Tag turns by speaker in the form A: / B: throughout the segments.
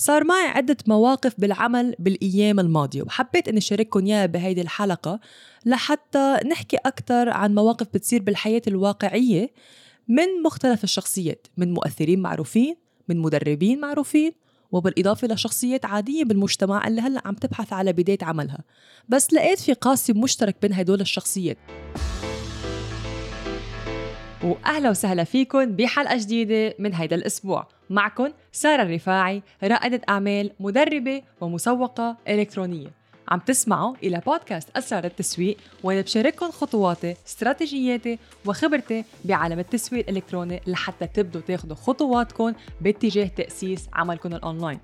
A: صار معي عدة مواقف بالعمل بالأيام الماضية وحبيت أني شارككم إياها بهيدي الحلقة لحتى نحكي أكثر عن مواقف بتصير بالحياة الواقعية من مختلف الشخصيات من مؤثرين معروفين من مدربين معروفين وبالإضافة لشخصيات عادية بالمجتمع اللي هلأ عم تبحث على بداية عملها. بس لقيت في قاسم مشترك بين هدول الشخصيات. وأهلا وسهلا فيكم بحلقة جديدة من هيدا الأسبوع. معكم سارة الرفاعي رائدة أعمال مدربة ومسوقة إلكترونية. عم تسمعوا إلى بودكاست أسرار التسويق وأنا بشارككم خطواتي استراتيجياتي وخبرتي بعالم التسويق الإلكتروني لحتى تبدوا تاخذوا خطواتكم باتجاه تأسيس عملكم الأونلاين.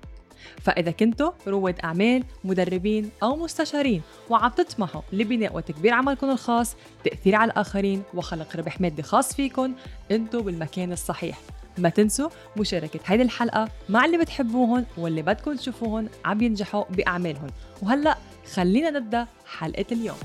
A: فإذا كنتوا رواد أعمال مدربين أو مستشارين وعم تطمحوا لبناء وتكبير عملكم الخاص تأثير على الآخرين وخلق ربح مادي خاص فيكم أنتوا بالمكان الصحيح. ما تنسوا مشاركة هذه الحلقة مع اللي بتحبوهم واللي بدكم تشوفوهم عم ينجحوا بأعمالهم. وهلأ خلينا نبدأ حلقة اليوم.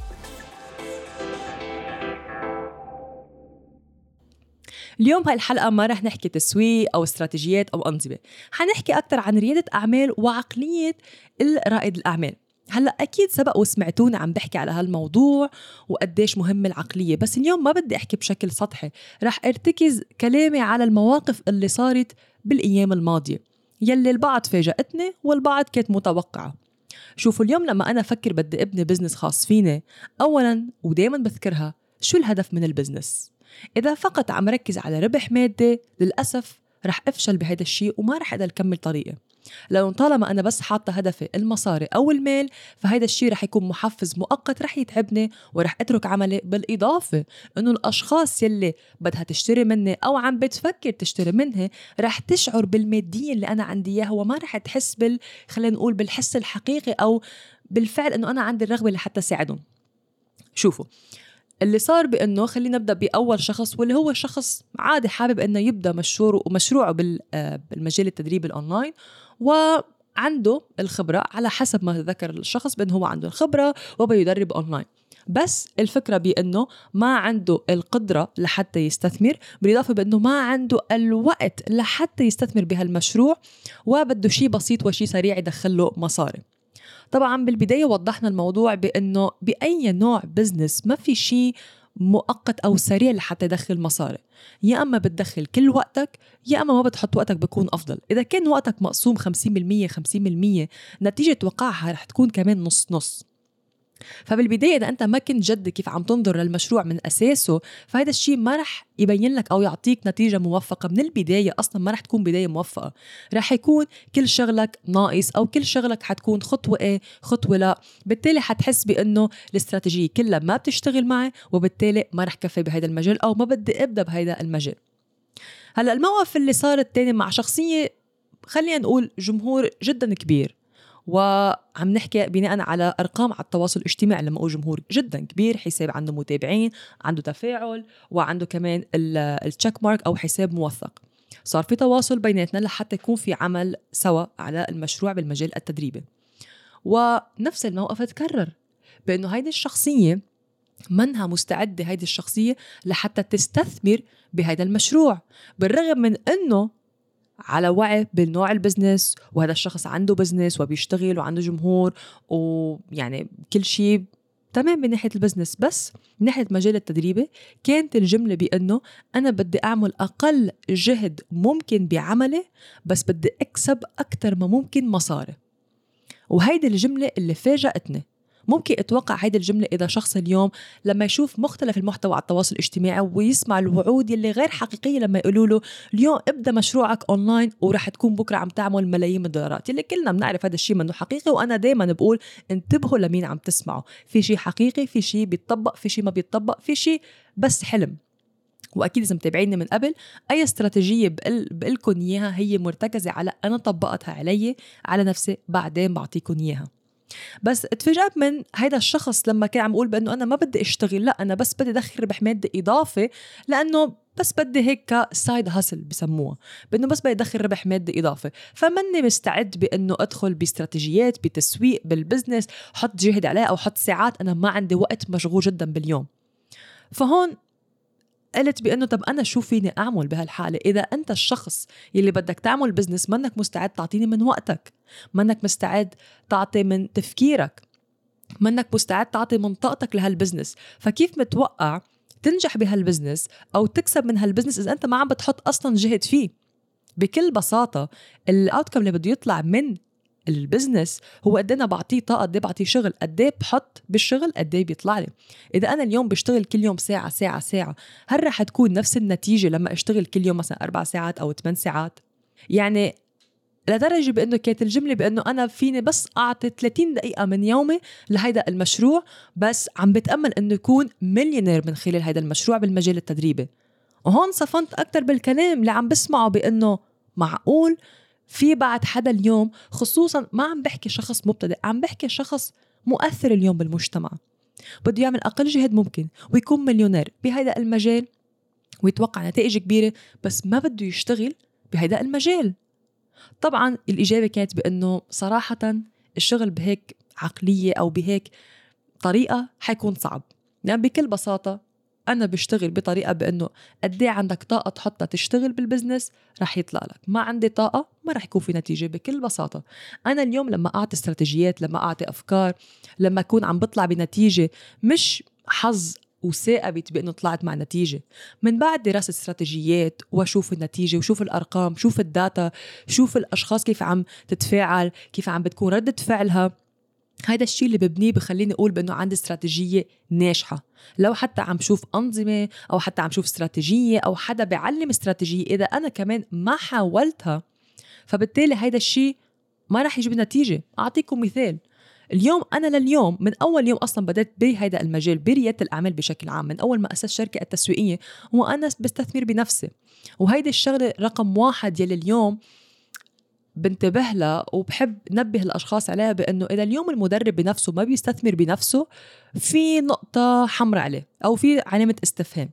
A: اليوم هاي الحلقة ما رح نحكي تسويق أو استراتيجيات أو أنظمة. حنحكي أكثر عن ريادة أعمال وعقلية الرائد الأعمال. هلأ أكيد سبق وسمعتوني عم بحكي على هالموضوع وقديش مهم العقلية بس اليوم ما بدي أحكي بشكل سطحي. رح أرتكز كلامي على المواقف اللي صارت بالأيام الماضية. يلي البعض فاجأتني والبعض كانت متوقعة. شوفوا اليوم لما أنا أفكر بدي أبني business خاص فيني اولا ودائما بذكرها شو الهدف من ال business إذا فقط عم ركز على ربح مادي للأسف رح أفشل بهذا الشيء وما رح أقدر أكمل طريقي. لو طالما أنا بس حاطة هدفي المصاري أو المال فهذا الشيء رح يكون محفز مؤقت رح يتعبني ورح أترك عملي بالإضافة. إنه الأشخاص يلي بدها تشتري مني أو عم بتفكر تشتري منها رح تشعر بالمادية اللي أنا عندي إياها وما رح تحس بال خلينا نقول بالحس الحقيقي أو بالفعل إنه أنا عندي الرغبة لحتى ساعدهم شوفوا اللي صار بأنه خلينا نبدأ بأول شخص واللي هو شخص عادي حابب إنه يبدأ مشروعه ومشروعه آه، بالمجال التدريب الأونلاين وعنده الخبرة على حسب ما ذكر الشخص بأنه هو عنده الخبرة وبيدرب أونلاين. بس الفكرة بأنه ما عنده القدرة لحتى يستثمر بالإضافة بأنه ما عنده الوقت لحتى يستثمر بهالمشروع وبده شيء بسيط وشيء سريع يدخل له مصاري. طبعا بالبداية وضحنا الموضوع بأنه بأي نوع بزنس ما في شيء مؤقت أو سريع لحتى يدخل مصاري. يا أما بتدخل كل وقتك يا أما ما بتحط وقتك بكون أفضل. إذا كان وقتك مقسوم 50% 50% نتيجة وقعها رح تكون كمان نص نص. فبالبداية إذا أنت ما كنت جد كيف عم تنظر للمشروع من أساسه فهذا الشيء ما رح يبين لك أو يعطيك نتيجة موفقة. من البداية أصلا ما رح تكون بداية موفقة. رح يكون كل شغلك ناقص أو كل شغلك حتكون خطوة إيه خطوة لا. بالتالي حتحس بأنه الاستراتيجية كلها ما بتشتغل معي وبالتالي ما رح كفي بهذا المجال أو ما بدي أبدأ بهذا المجال. هلأ الموقف اللي صار الثاني مع شخصية خلينا نقول جمهور جدا كبير. وعم نحكي بناء على أرقام على التواصل الاجتماعي لما أقول جمهور جدا كبير حساب عنده متابعين عنده تفاعل وعنده كمان التشيك مارك أو حساب موثق. صار في تواصل بيناتنا لحتى يكون في عمل سوا على المشروع بالمجال التدريبي. ونفس الموقف تكرر بأنه هيدي الشخصية منها مستعدة هيدي الشخصية لحتى تستثمر بهذا المشروع بالرغم من أنه على وعي بالنوع ال business وهذا الشخص عنده business وبيشتغل وعنده جمهور ويعني كل شيء تمام من ناحية ال business. بس من ناحية مجال التدريبي كانت الجملة بأنه أنا بدي أعمل أقل جهد ممكن بعملي بس بدي أكسب أكثر ما ممكن مصاري. وهيدي الجملة اللي فاجأتني. ممكن أتوقع هيدي الجملة إذا شخص اليوم لما يشوف مختلف المحتوى على التواصل الاجتماعي ويسمع الوعود يلي غير حقيقية لما يقولوا له اليوم ابدأ مشروعك اونلاين ورح تكون بكرة عم تعمل ملايين الدولارات. يلي كلنا بنعرف هذا الشيء منه حقيقي وأنا دائما بقول انتبهوا لمين عم تسمعوا. في شيء حقيقي في شيء بيتطبق في شيء ما بيتطبق في شيء بس حلم. وأكيد إذا متابعيني من قبل أي استراتيجية بقول لكم إياها هي مرتكزة على أنا طبقتها علي على نفسي بعدين بعطيكم إياها. بس تفاجأت من هيدا الشخص لما كان عم يقول بأنه أنا ما بدي أشتغل لا أنا بس بدي ادخل ربح مادي اضافي لأنه بس بدي هيك side hustle بسموها بأنه بس بدي ادخل ربح مادي اضافي فماني مستعد بأنه أدخل باستراتيجيات بتسويق بال business حط جهد عليه أو حط ساعات أنا ما عندي وقت مشغول جدا باليوم. فهون قلت بأنه طب أنا شو فيني أعمل بهالحالة؟ إذا أنت الشخص يلي بدك تعمل business منك مستعد تعطيني من وقتك. منك مستعد تعطي من تفكيرك. منك مستعد تعطي من طاقتك لهال business فكيف متوقع تنجح بهال business أو تكسب من هال business إذا أنت ما عم بتحط أصلا جهد فيه؟ بكل بساطة ال outcome اللي بده يطلع من ال business هو قد أنا بعطيه طاقة قد بعطيه شغل قد إيه بحط بالشغل قد إيه بيطلع لي. إذا أنا اليوم بشتغل كل يوم ساعة ساعة ساعة هل رح تكون نفس النتيجة لما أشتغل كل يوم مثلا أربع ساعات أو ثمان ساعات؟ يعني لدرجة بأنه كانت الجملة بأنه أنا فيني بس أعطي 30 دقيقة من يومي لهيدا المشروع بس عم بتأمل أنه يكون مليونير من خلال هيدا المشروع بالمجال التدريبي. وهون صفنت أكتر بالكلام اللي عم بسمعه بأنه معقول في بعد حدا اليوم خصوصا ما عم بحكي شخص مبتدئ عم بحكي شخص مؤثر اليوم بالمجتمع. بده يعمل أقل جهد ممكن ويكون مليونير بهيدا المجال ويتوقع نتائج كبيرة بس ما بده يشتغل بهيدا المجال. طبعا الإجابة كانت بأنه صراحة الشغل بهيك عقلية أو بهيك طريقة حيكون صعب. يعني بكل بساطة أنا بشتغل بطريقة بأنه قد إيه عندك طاقة تحطها تشتغل بالبزنس رح يطلع لك. ما عندي طاقة ما رح يكون في نتيجة بكل بساطة. أنا اليوم لما أعطي استراتيجيات لما أعطي أفكار لما أكون عم بطلع بنتيجة مش حظ وثاقبت بإنه طلعت مع نتيجة. من بعد دراسة استراتيجيات وأشوف النتيجة وشوف الأرقام شوف الداتا شوف الأشخاص كيف عم تتفاعل كيف عم بتكون ردة فعلها هذا الشيء اللي ببنيه بخليني أقول بأنه عندي استراتيجية ناجحة. لو حتى عم شوف أنظمة أو حتى عم شوف استراتيجية أو حدا بيعلم استراتيجية إذا أنا كمان ما حاولتها فبالتالي هذا الشيء ما راح يجيب نتيجة. أعطيكم مثال. اليوم أنا لليوم من أول يوم أصلا بدأت بهذا المجال بريادة الأعمال بشكل عام من أول ما أسست شركة التسويقية وأنا بستثمر بنفسي. وهيدي الشغلة رقم واحد يلي اليوم بنتبه لها وبحب نبه الأشخاص عليها بأنه اذا اليوم المدرب بنفسه ما بيستثمر بنفسه في نقطة حمراء عليه أو في علامة استفهام.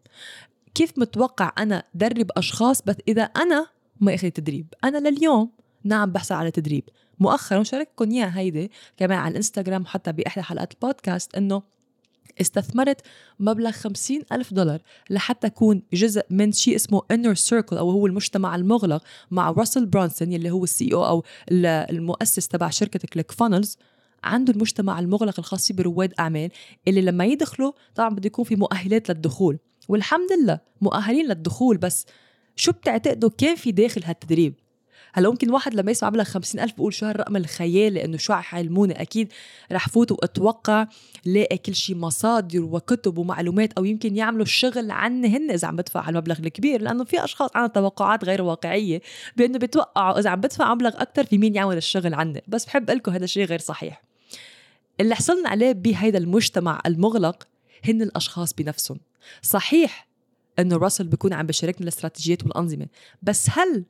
A: كيف متوقع أنا درب أشخاص بس إذا أنا ما إخذت تدريب؟ أنا لليوم نعم بحصل على تدريب. مؤخرا شارككم إياها هيدي كمان على الإنستغرام حتى باحدى حلقات البودكاست إنه استثمرت مبلغ خمسين ألف دولار لحتى أكون جزء من شيء اسمه inner circle أو هو المجتمع المغلق مع راسل برونسون يلي هو ال CEO أو المؤسس تبع شركة كليك فانلز عنده المجتمع المغلق الخاص برواد أعمال اللي لما يدخلوا طبعا بده يكون في مؤهلات للدخول والحمد لله مؤهلين للدخول بس شو بتعتقدوا كان في داخل هالتدريب؟ هلا ممكن واحد لما يسمع مبلغ خمسين ألف بقول شو هالرقم الخيالي إنه شو حيعلموني أكيد رح فوت وأتوقع لاقي كل شيء مصادر وكتب ومعلومات أو يمكن يعملوا الشغل عني هن إذا عم بدفع هالمبلغ الكبير لأنه في أشخاص عندها توقعات غير واقعية بإنه بتوقعوا إذا عم بدفع مبلغ أكثر في مين يعمل الشغل عني. بس بحب لكم هذا الشيء غير صحيح. اللي حصلنا عليه بهيدا المجتمع المغلق هن الأشخاص بنفسهم. صحيح إنه راسل بيكون عم بشاركنا الاستراتيجيات والأنظمة بس هل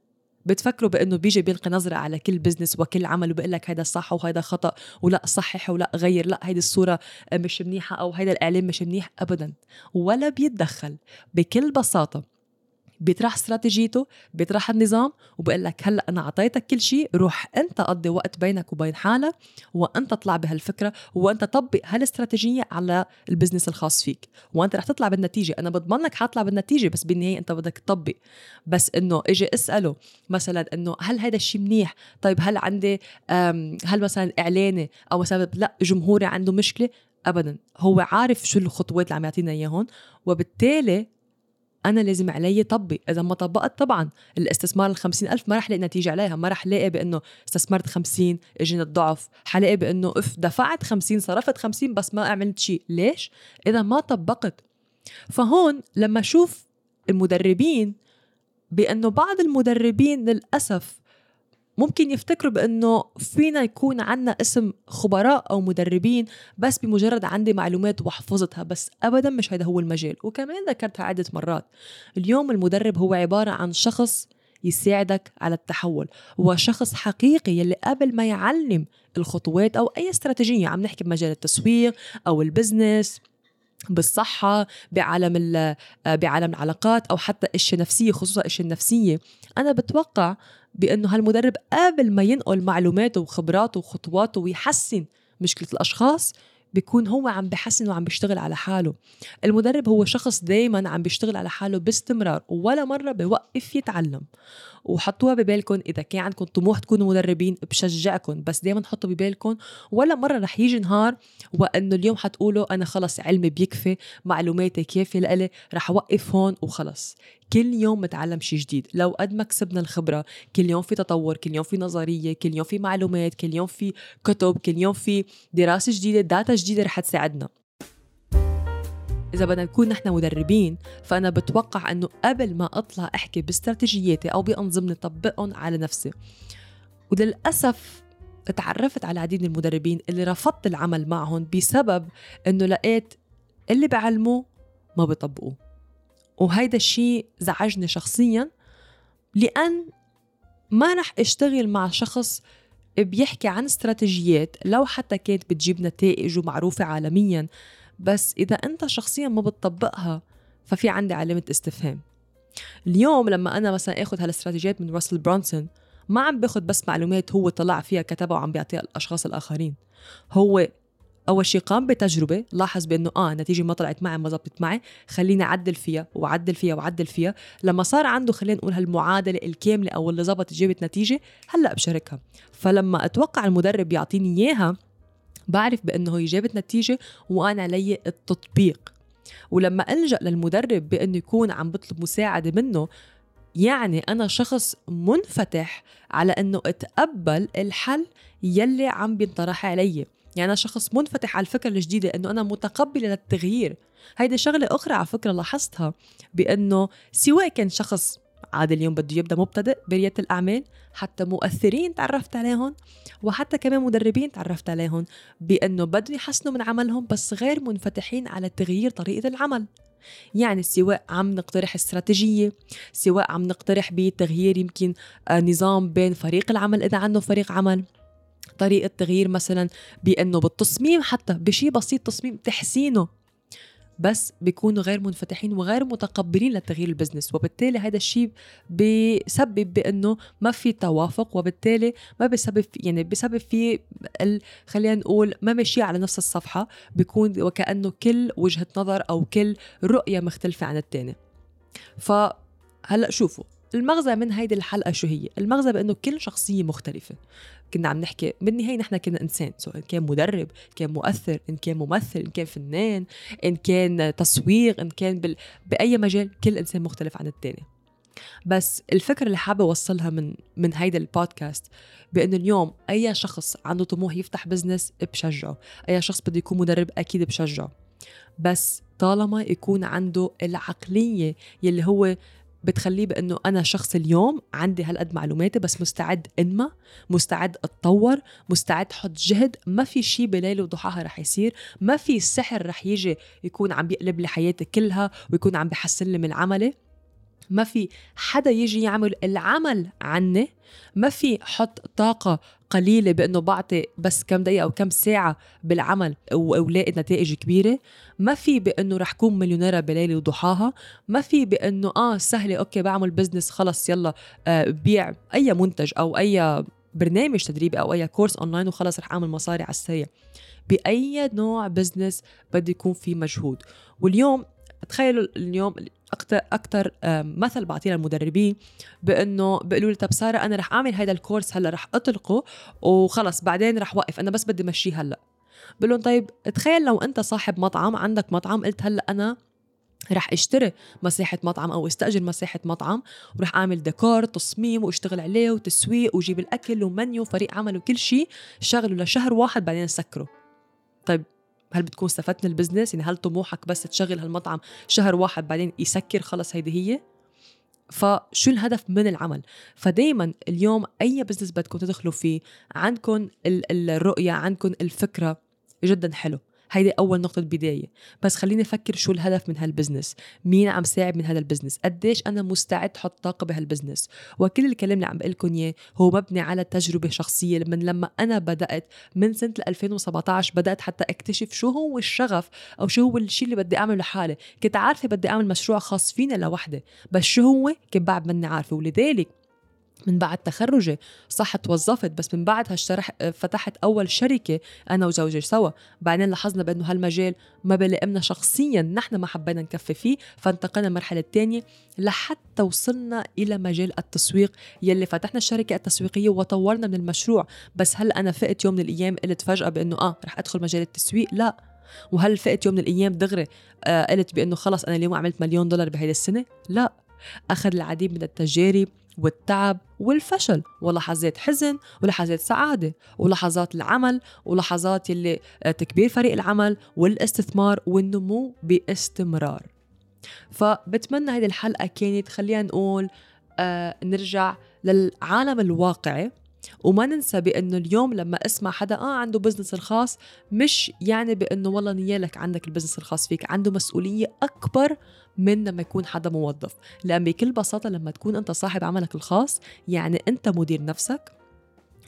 A: بتفكروا بإنه بيجي بيلقي نظرة على كل بزنس وكل عمل وبقول لك هيدا صح وهيدا خطأ ولا صحح ولا غير لا هيدي الصورة مش منيحة أو هيدا الإعلان مش منيح ابدا. ولا بيتدخل. بكل بساطة بيطرح استراتيجيته بيطرح النظام وبقول لك هلأ أنا أعطيتك كل شيء روح أنت قضي وقت بينك وبين حالك وأنت طلع بهالفكرة وأنت طبق هالإستراتيجية على البزنس الخاص فيك. وأنت رح تطلع بالنتيجة. أنا بضمن لك حطلع بالنتيجة بس بالنهاية أنت بدك تطبق. بس إنه إجي أسأله مثلا إنه هل هذا الشيء منيح؟ طيب هل عندي هل مثلا إعلاني أو مثلا لأ جمهوري عنده مشكلة؟ ابدا. هو عارف شو الخطوات اللي عم يعطينا اياهم وبالتالي أنا لازم علي طبق إذا ما طبقت طبعا الاستثمار ال ألف ما رح لاقي نتيجة عليها. ما رح لاقي بأنه استثمرت 50 اجاني الضعف. حلاقي بأنه أف دفعت 50 صرفت 50 بس ما عملت شيء. ليش؟ إذا ما طبقت. فهون لما أشوف المدربين بأنه بعض المدربين للأسف ممكن يفتكروا بأنه فينا يكون عنا اسم خبراء أو مدربين بس بمجرد عندي معلومات وحفظتها بس ابدا مش هذا هو المجال. وكمان ذكرتها عدة مرات اليوم المدرب هو عبارة عن شخص يساعدك على التحول هو شخص حقيقي يلي قبل ما يعلم الخطوات أو أي استراتيجية عم نحكي بمجال التسويق أو البزنس. بالصحة بعالم بعالم العلاقات أو حتى الأشياء النفسية خصوصا الأشياء النفسية. أنا بتوقع بأنه هالمدرب قبل ما ينقل معلوماته وخبراته وخطواته ويحسن مشكلة الأشخاص بيكون هو عم بحسن وعم بيشتغل على حاله. المدرب هو شخص دايما عم بيشتغل على حاله باستمرار ولا مرة بيوقف يتعلم. وحطوها ببالكم إذا كان عندكم طموح تكونوا مدربين بشجعكم بس دائما حطوا ببالكم. ولا مرة رح يجي نهار وإنه اليوم حتقولوا أنا خلص علمي بيكفي معلوماتي كافيه لإلي رح أوقف هون وخلص. كل يوم متعلم شيء جديد. لو قد ما كسبنا الخبرة كل يوم في تطور كل يوم في نظرية كل يوم في معلومات كل يوم في كتب كل يوم في دراسة جديدة داتا جديدة رح تساعدنا. إذا بدنا نكون نحن مدربين فأنا بتوقع أنه قبل ما أطلع أحكي باستراتيجياتي أو بأنظمة طبقهم على نفسي. وللأسف تعرفت على العديد من المدربين اللي رفضت العمل معهم بسبب أنه لقيت اللي بعلموه ما بيطبقوه. وهيدا الشيء زعجني شخصيا لأن ما رح أشتغل مع شخص بيحكي عن استراتيجيات لو حتى كانت بتجيب نتائج ومعروفة عالميا بس إذا أنت شخصيا ما بتطبقها ففي عندي علامة استفهام. اليوم لما أنا مثلا آخذ هالاستراتيجيات من راسل برونسون ما عم باخذ بس معلومات هو طلع فيها كتبها وعم بيعطيها الأشخاص الآخرين. هو أول شيء قام بتجربة لاحظ بأنه آه النتيجه ما طلعت معي ما زبطت معي خليني أعدل فيها وعدل فيها وعدل فيها. لما صار عنده خلينا نقول هالمعادلة الكاملة أو اللي زبطت جابت نتيجة هلأ بشاركها. فلما أتوقع المدرب يعطيني إياها بعرف بأنه هي جابت نتيجة وأنا علي التطبيق. ولما ألجأ للمدرب بأنه يكون عم بطلب مساعدة منه يعني أنا شخص منفتح على أنه أتقبل الحل يلي عم بينطرح علي. يعني أنا شخص منفتح على الفكرة الجديدة إنه أنا متقبلة للتغيير. هيدي شغلة أخرى على فكرة لاحظتها بأنه سواء كان شخص عادي اليوم بده يبدأ مبتدئ بريادة الأعمال حتى مؤثرين تعرفت عليهم وحتى كمان مدربين تعرفت عليهم بإنه بدهم يحسنوا من عملهم بس غير منفتحين على تغيير طريقة العمل. يعني سواء عم نقترح استراتيجية سواء عم نقترح بتغيير يمكن آه، نظام بين فريق العمل إذا عنده فريق عمل. طريقة تغيير مثلا بأنه بالتصميم حتى بشي بسيط تصميم تحسينه بس بيكونوا غير منفتحين وغير متقبلين لتغيير البزنس وبالتالي هذا الشيء بسبب بأنه ما في توافق وبالتالي ما بسبب يعني بسبب في خلينا نقول ما ماشي على نفس الصفحة بيكون وكأنه كل وجهة نظر أو كل رؤية مختلفة عن الثاني فهلأ شوفوا المغزى من هيدي الحلقة شو هي؟ المغزى بأنه كل شخصية مختلفة. كنا عم نحكي بالنهاية نحن كنا إنسان سواء إن كان مدرب كان مؤثر إن كان ممثل إن كان فنان إن كان تسويق إن كان بال... بأي مجال كل إنسان مختلف عن التاني. بس الفكرة اللي حابة أوصلها من من هيدا البودكاست بأنه اليوم أي شخص عنده طموح يفتح بزنس بشجعه أي شخص بده يكون مدرب أكيد بشجعه. بس طالما يكون عنده العقلية يلي هو بتخليه بأنه أنا شخص اليوم عندي هالقد معلوماتي بس مستعد إنمى مستعد أتطور مستعد حط جهد. ما في شيء بليلة وضحاها رح يصير. ما في سحر رح يجي يكون عم بيقلب لي حياتي كلها ويكون عم بحسن لي من عملي. ما في حدا يجي يعمل العمل عني ما في حط طاقة قليلة بأنه بعطي بس كم دقيقة أو كم ساعة بالعمل ولاقي نتائج كبيرة. ما في بأنه رح كون مليونيرة بليلة وضحاها. ما في بأنه آه سهلة okay بعمل business خلص يلا آه بيع أي منتج أو أي برنامج تدريبي أو أي course online وخلص رح أعمل مصاري على السريع. بأي نوع business بده يكون في مجهود. واليوم تخيلوا اليوم أكثر أكثر مثل بعطيه للمدربين بأنه بيقولوا لي طب سارة أنا رح أعمل هذا ال course هلأ رح أطلقه وخلص بعدين رح وقف أنا بس بدي مشيه هلأ. بقول لهم طيب تخيل لو أنت صاحب مطعم عندك مطعم قلت هلأ أنا رح اشتري مساحة مطعم أو استأجر مساحة مطعم ورح أعمل ديكور تصميم واشتغل عليه وتسويق وجيب الأكل ومنيو وفريق عمل وكل شيء شغله لشهر واحد بعدين سكره. طيب هل بتكون استفدت من ال business؟ يعني هل طموحك بس تشغل هالمطعم شهر واحد بعدين يسكر؟ خلص هيدي هي. فشو الهدف من العمل؟ فدايما اليوم أي business بدكم تدخلوا فيه عندكم الرؤية عندكم الفكرة جدا حلو. هيدي أول نقطة بداية. بس خليني أفكر شو الهدف من هال business. مين عم ساعد من هذا ال business؟ قديش أنا مستعد حط طاقة بهال business؟ وكل الكلام اللي عم بقول لكم إياه هو مبني على تجربة شخصية. من لما أنا بدأت من سنة 2017 بدأت حتى أكتشف شو هو الشغف أو شو هو الشيء اللي بدي أعمله لحالي. كنت عارفة بدي أعمل مشروع خاص فينا لوحدي بس شو هو؟ كنت بعد مني عارفة. ولذلك من بعد تخرجي. صح توظفت بس من بعدها اشتغلت فتحت أول شركة أنا وزوجي سوا. بعدين لاحظنا بأنه هالمجال ما بلائمنا شخصيا نحن ما حبينا نكفي فيه فانتقلنا المرحله الثانية لحتى وصلنا إلى مجال التسويق يلي فتحنا الشركة التسويقية وطورنا من المشروع. بس هل أنا فقت يوم من الأيام قلت فجأة بأنه آه رح أدخل مجال التسويق؟ لا. وهل فقت يوم من الأيام دغري آه قلت بأنه خلص أنا اليوم عملت مليون دولار بهيدي السنة؟ لا. أخذ العديد من التجارب والتعب والفشل ولحظات حزن ولحظات سعادة ولحظات العمل ولحظات يلي آه، تكبير فريق العمل والاستثمار والنمو باستمرار. فبتمنى هذه الحلقة كانت خلينا نقول آه نرجع للعالم الواقعي. وما ننسى بأنه اليوم لما أسمع حدا آه عنده business الخاص مش يعني بأنه والله نيالك عندك ال business الخاص فيك عنده مسؤولية أكبر من لما يكون حدا موظف. لأن بكل بساطة لما تكون أنت صاحب عملك الخاص يعني أنت مدير نفسك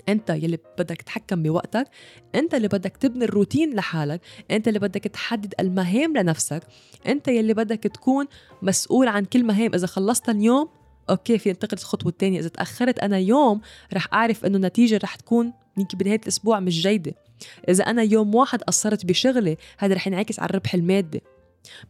A: أنت يلي بدك تتحكم بوقتك أنت اللي بدك تبني الروتين لحالك أنت اللي بدك تحدد المهام لنفسك أنت يلي بدك تكون مسؤول عن كل مهام. إذا خلصت اليوم أوكي في انتقل الخطوه الثانية إذا تأخرت أنا يوم رح أعرف إنه النتيجة رح تكون يمكن بنهاية الأسبوع مش جيدة. إذا أنا يوم واحد قصرت بشغلي هذا رح ينعكس على الربح المادي.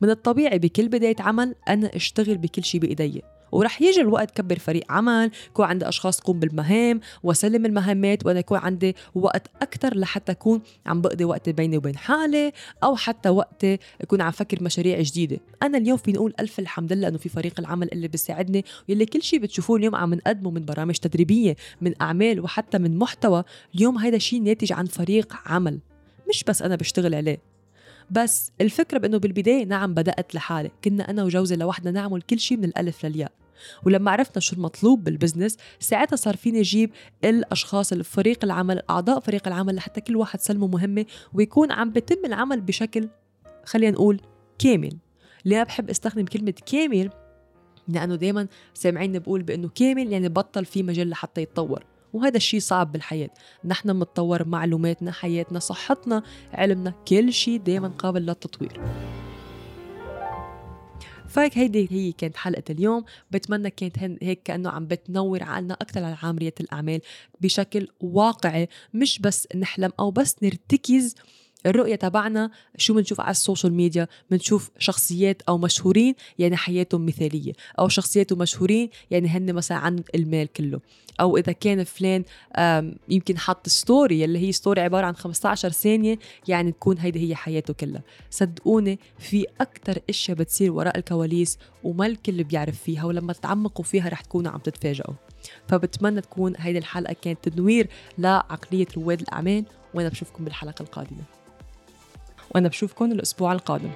A: من الطبيعي بكل بداية عمل أنا أشتغل بكل شيء بإيدي ورح يجي الوقت كبر فريق عمل يكون عندي أشخاص تقوم بالمهام وسلم المهمات وأنا يكون عندي وقت أكثر لحتى أكون عم بقضي وقت بيني وبين حالي أو حتى وقت أكون عم فكر مشاريع جديدة. أنا اليوم في نقول ألف الحمد لله أنه في فريق العمل اللي بيساعدني واللي كل شيء بتشوفوه اليوم عم نقدمه من برامج تدريبية من أعمال وحتى من محتوى اليوم هذا شيء ناتج عن فريق عمل مش بس أنا بشتغل عليه. بس الفكرة بأنه بالبداية نعم بدأت لحالي. كنا أنا وجوزي لوحدنا نعمل كل شيء من الألف للياء. ولما عرفنا شو المطلوب بالبزنس ساعتها صار فيني أجيب الأشخاص فريق العمل أعضاء فريق العمل لحتى كل واحد سلمه مهمة ويكون عم بتم العمل بشكل خلينا نقول كامل. ليه بحب أستخدم كلمة كامل لأنه دائما سامعين بقول بإنه كامل يعني بطل في مجال لحتى يتطور. وهذا الشيء صعب بالحياة. نحن بنتطور معلوماتنا حياتنا صحتنا علمنا كل شيء دايما قابل للتطوير. فهيك هيدي هي كانت حلقة اليوم. بتمنى كانت هيك كأنه عم بتنور عنا أكثر على عالم ريادة الأعمال بشكل واقعي. مش بس نحلم أو بس نرتكز الرؤية تبعنا شو بنشوف على ال social media بنشوف شخصيات أو مشهورين يعني حياتهم مثالية أو شخصيات مشهورين يعني هن مثلا عن المال كله. أو إذا كان فلان يمكن حط story اللي هي story عبارة عن 15 ثانية يعني تكون هيدي هي حياته كلها. صدقوني في أكتر أشياء بتصير وراء الكواليس وما الكل بيعرف فيها ولما تتعمقوا فيها رح تكونوا عم تتفاجئوا. فبتمنى تكون هيدي الحلقة كانت تنوير لعقلية رواد الأعمال وأنا بشوفكم بالحلقة القادمة. وأنا بشوفكم الأسبوع القادم.